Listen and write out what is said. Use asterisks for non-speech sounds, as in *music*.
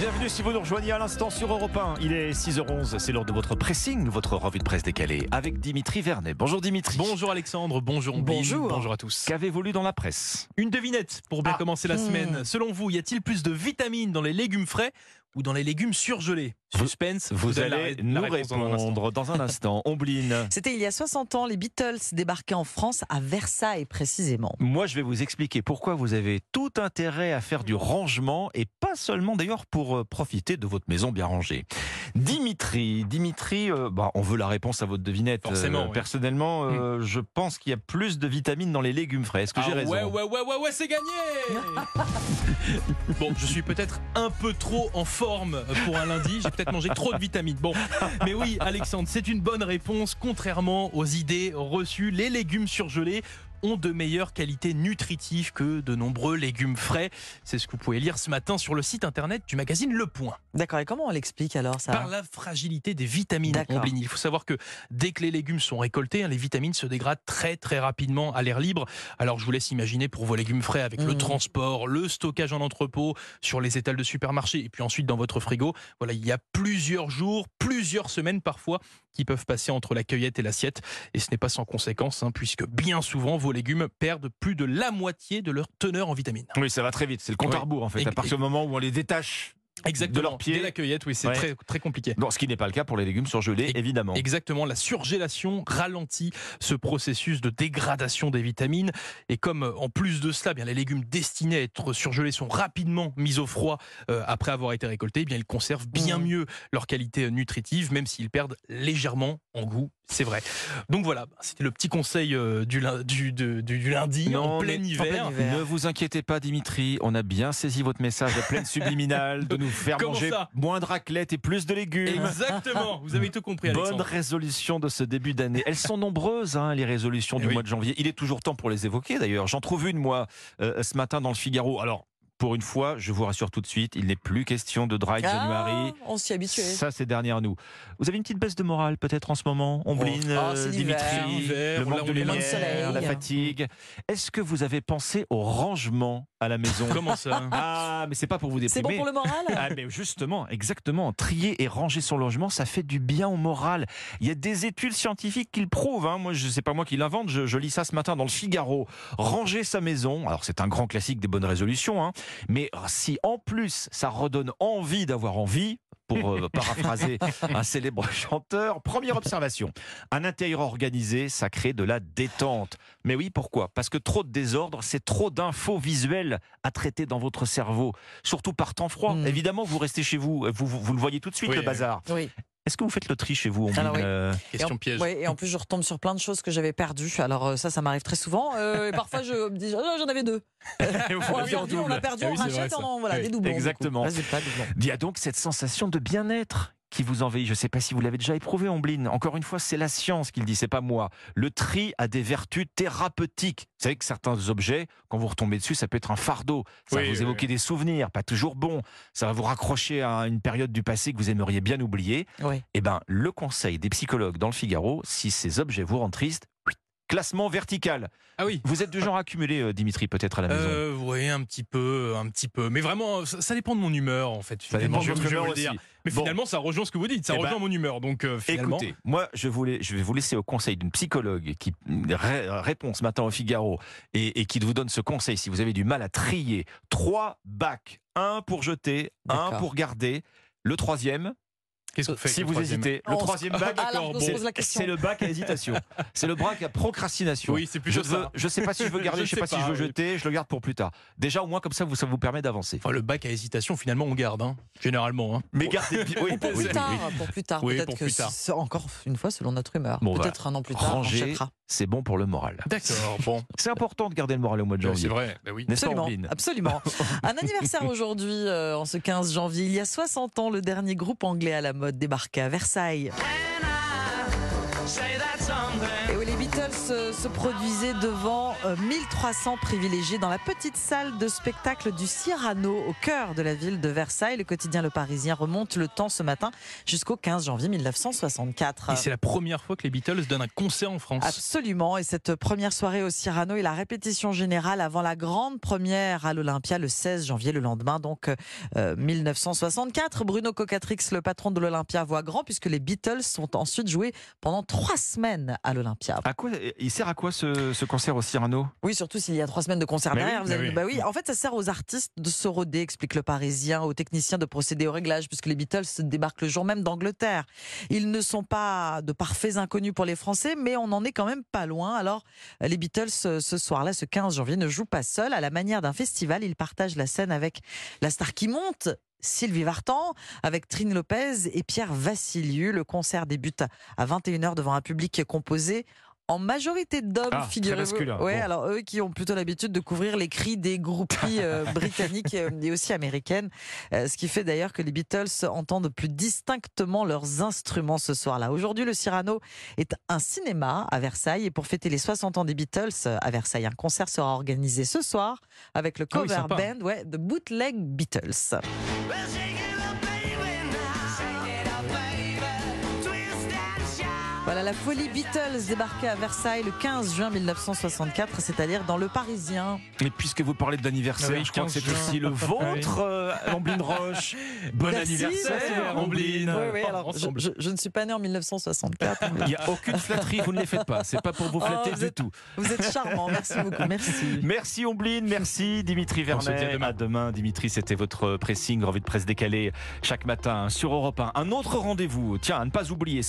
Bienvenue si vous nous rejoignez à l'instant sur Europe 1. Il est 6h11, c'est l'heure de votre pressing, votre revue de presse décalée avec Dimitri Vernet. Bonjour Dimitri. Bonjour Alexandre, bonjour Bonjour. bonjour à tous. Qu'avez-vous lu dans la presse? Une devinette pour bien Ah. commencer la Hmm. semaine. Selon vous, y a-t-il plus de vitamines dans les légumes frais ou dans les légumes surgelés? Suspense, Vous la allez la nous répondre dans un instant. *laughs* Ombline. C'était il y a 60 ans, les Beatles débarquaient en France, à Versailles précisément. Moi, je vais vous expliquer pourquoi vous avez tout intérêt à faire du rangement et pas seulement d'ailleurs pour euh, profiter de votre maison bien rangée. Dimitri, Dimitri, euh, bah, on veut la réponse à votre devinette. Forcément, Euh, oui. Personnellement, euh, je pense qu'il y a plus de vitamines dans les légumes frais. Est-ce que j'ai Ah raison ouais, ouais, ouais, ouais, ouais, c'est gagné *laughs* Bon, je suis peut-être un peu trop en forme pour un lundi. J'ai peut-être mangé trop de vitamines. Bon, mais oui, Alexandre, c'est une bonne réponse. Contrairement aux idées reçues, les légumes surgelés ont de meilleures qualités nutritives que de nombreux légumes frais. C'est ce que vous pouvez lire ce matin sur le site internet du magazine Le Point. D'accord, et comment on l'explique alors ça Par la fragilité des vitamines. Il faut savoir que dès que les légumes sont récoltés, hein, les vitamines se dégradent très très rapidement à l'air libre. Alors je vous laisse imaginer pour vos légumes frais avec le Mhm. transport, le stockage en entrepôt, sur les étals de supermarché et puis ensuite dans votre frigo. Voilà, il y a plusieurs jours, plusieurs semaines parfois qui peuvent passer entre la cueillette et l'assiette. Et ce n'est pas sans conséquence, hein, puisque bien souvent vos légumes perdent plus de la moitié de leur teneur en vitamines. Oui, ça va très vite. C'est le compte à Oui. rebours en fait. Et- À partir du moment où on les détache. Exactement. leurs pieds. Dès la cueillette, oui, c'est Ouais. très, très compliqué. Non, ce qui n'est pas le cas pour les légumes surgelés, évidemment. Exactement, la surgélation ralentit ce processus de dégradation des vitamines. Et comme euh, en plus de cela, eh bien, les légumes destinés à être surgelés sont rapidement mis au froid euh, après avoir été récoltés, eh bien, ils conservent bien Mhm. mieux leur qualité euh, nutritive, même s'ils perdent légèrement en goût, c'est vrai. Donc voilà, c'était le petit conseil du, du, de- du- du lundi en plein mais- hiver. en plein hiver. Ne vous inquiétez pas, Dimitri. On a bien saisi votre message à pleine *laughs* subliminale de nous faire Comment manger moins de raclette et plus de légumes. Exactement, vous avez tout compris, Bonne résolution de ce début d'année. Elles sont nombreuses, hein, les résolutions Eh du oui. mois de janvier. Il est toujours temps pour les évoquer, d'ailleurs. J'en trouve une, moi, euh, ce matin dans le Figaro. Alors, pour une fois, je vous rassure tout de suite, il n'est plus question de dry January. Ah, on s'y habituait. Ça, c'est derrière nous. Vous avez une petite baisse de morale, peut-être, en ce moment Ombline, Oh, l'hiver. Dimitri, le manque de l'a- lumière, soleil. la fatigue. Est-ce que vous avez pensé au rangement à la maison? Comment ça? *laughs* Ah, mais c'est pas pour vous C'est bon déprimer. pour le moral? Ah, mais justement, exactement. Trier et ranger son logement, ça fait du bien au moral. Il y a des études scientifiques qui le prouvent. Hein. Moi, je sais pas moi qui l'invente. Je, je lis ça ce matin dans le Figaro. Ranger sa maison. Alors, c'est un grand classique des bonnes résolutions. Hein. Mais si en plus ça redonne envie d'avoir envie, pour euh, *laughs* paraphraser un célèbre chanteur. Première observation, un intérieur organisé, ça crée de la détente. Mais oui, pourquoi? Parce que trop de désordre, c'est trop d'infos visuelles à traiter dans votre cerveau, surtout par temps froid. Mm. Évidemment, vous restez chez vous, vous, vous, vous le voyez tout de suite, Oui, le bazar. Oui. Est-ce que vous faites le tri chez vous Ombline Alors oui. Euh, Question et en, piège. ouais, et en plus, je retombe sur plein de choses que j'avais perdues. Alors, euh, ça, ça m'arrive très souvent. Euh, et parfois, je me dis, oh, j'en avais deux. *laughs* On a perdu, on double. a perdu, Ah on oui, c'est vrai, rachète, on en- voilà, Oui, des doublons. exactement. Résultat, doublons. Il y a donc cette sensation de bien-être qui vous envahit. Je ne sais pas si vous l'avez déjà éprouvé, Ombline. Encore une fois, c'est la science qui le dit, c'est pas moi. Le tri a des vertus thérapeutiques. Vous savez que certains objets, quand vous retombez dessus, ça peut être un fardeau. Ça Oui, va vous oui, évoquer des souvenirs, pas toujours bons. Ça va vous raccrocher à une période du passé que vous aimeriez bien oublier. Oui. Eh ben, le conseil des psychologues dans le Figaro, si ces objets vous rendent triste, classement vertical. Ah oui. Vous êtes du genre à accumuler, euh, Dimitri, peut-être à la maison. Euh, oui, un petit peu, un petit peu. Mais vraiment, ça, ça dépend de mon humeur, en fait. Ça dépend de vais humeur dire. Mais Bon. finalement, ça rejoint ce que vous dites. Ça Eh ben, rejoint mon humeur. Donc, euh, finalement. Écoutez, moi, je, voulais, je vais vous laisser au conseil d'une psychologue qui ré- répond ce matin au Figaro et, et qui vous donne ce conseil si vous avez du mal à trier. Trois bacs, un pour jeter, un pour garder. Le troisième, Qu'est-ce que vous faites si vous troisième hésitez, le troisième bac, *laughs* Ah, c'est c'est le bac à hésitation. *laughs* C'est le bac à procrastination. Oui, c'est je, plutôt veux, ça. je sais pas si je veux garder, *laughs* Je je sais pas, si je veux oui. jeter, je le garde pour plus tard. Déjà, au moins, comme ça, vous, ça vous permet d'avancer. Enfin, le bac à hésitation, finalement, on garde, hein, généralement. hein. Mais gardez bien. Oui, Ou pour oui, plus oui, tard, oui. pour plus tard. Oui, Peut-être que plus tard. c'est encore une fois selon notre humeur. Bon, Peut-être un an plus tard, on Ranger, achètera. c'est bon pour le moral. D'accord, bon. C'est important de garder le moral au mois de C'est janvier. vrai, bah oui. Absolument, absolument. Un anniversaire aujourd'hui, euh, en ce 15 janvier. Il y a 60 ans, le dernier groupe anglais à la mode débarquait à Versailles. Euh, se produisait devant 1300 privilégiés dans la petite salle de spectacle du Cyrano au cœur de la ville de Versailles. Le quotidien Le Parisien remonte le temps ce matin jusqu'au 15 janvier 1964. Et c'est la première fois que les Beatles donnent un concert en France. Absolument. Et cette première soirée au Cyrano est la répétition générale avant la grande première à l'Olympia le 16 janvier, le lendemain, donc 1964. Bruno Cocatrix, le patron de l'Olympia, voit grand puisque les Beatles sont ensuite joués pendant trois semaines à l'Olympia. À quoi il sert à quoi ce, concert au Cyrano Oui, surtout s'il y a trois semaines de concert derrière. vous avez, bah oui. En fait, ça sert aux artistes de se roder, explique le Parisien, aux techniciens de procéder au réglage, puisque les Beatles débarquent le jour même d'Angleterre. Ils ne sont pas de parfaits inconnus pour les Français, mais on n'en est quand même pas loin. Alors, les Beatles, ce soir-là, ce 15 janvier, ne jouent pas seuls. À la manière d'un festival, ils partagent la scène avec la star qui monte, Sylvie Vartan avec Trine Lopez et Pierre Vassiliou. Le concert débute à 21h devant un public composé en majorité d'hommes, ah, figurez-vous. Ouais, alors eux qui ont plutôt l'habitude de couvrir les cris des groupies euh, *laughs* britanniques et aussi américaines, euh, ce qui fait d'ailleurs que les Beatles entendent plus distinctement leurs instruments ce soir-là. Aujourd'hui, le Cyrano est un cinéma à Versailles et pour fêter les 60 ans des Beatles euh, à Versailles, un concert sera organisé ce soir avec le ah cover band ouais, de Bootleg Beatles. Voilà la folie Beatles débarquée à Versailles le 15 juin 1964, c'est-à-dire dans le Parisien. Mais puisque vous parlez d'anniversaire, ah je crois que c'est aussi le vôtre, euh, *laughs* Ambline Roche. Bon anniversaire, Ambline. Oui, alors, je, ne suis pas né en 1964. Il n'y a aucune flatterie, vous ne les faites pas. C'est pas pour vous flatter oh, du tout. Vous êtes charmant, merci beaucoup. Merci. *laughs* Merci Ambline, merci Dimitri Vernet. À demain. Dimitri, c'était votre pressing, revue de presse décalée chaque matin sur Europe 1. Un autre rendez-vous, tiens, à ne pas oublier.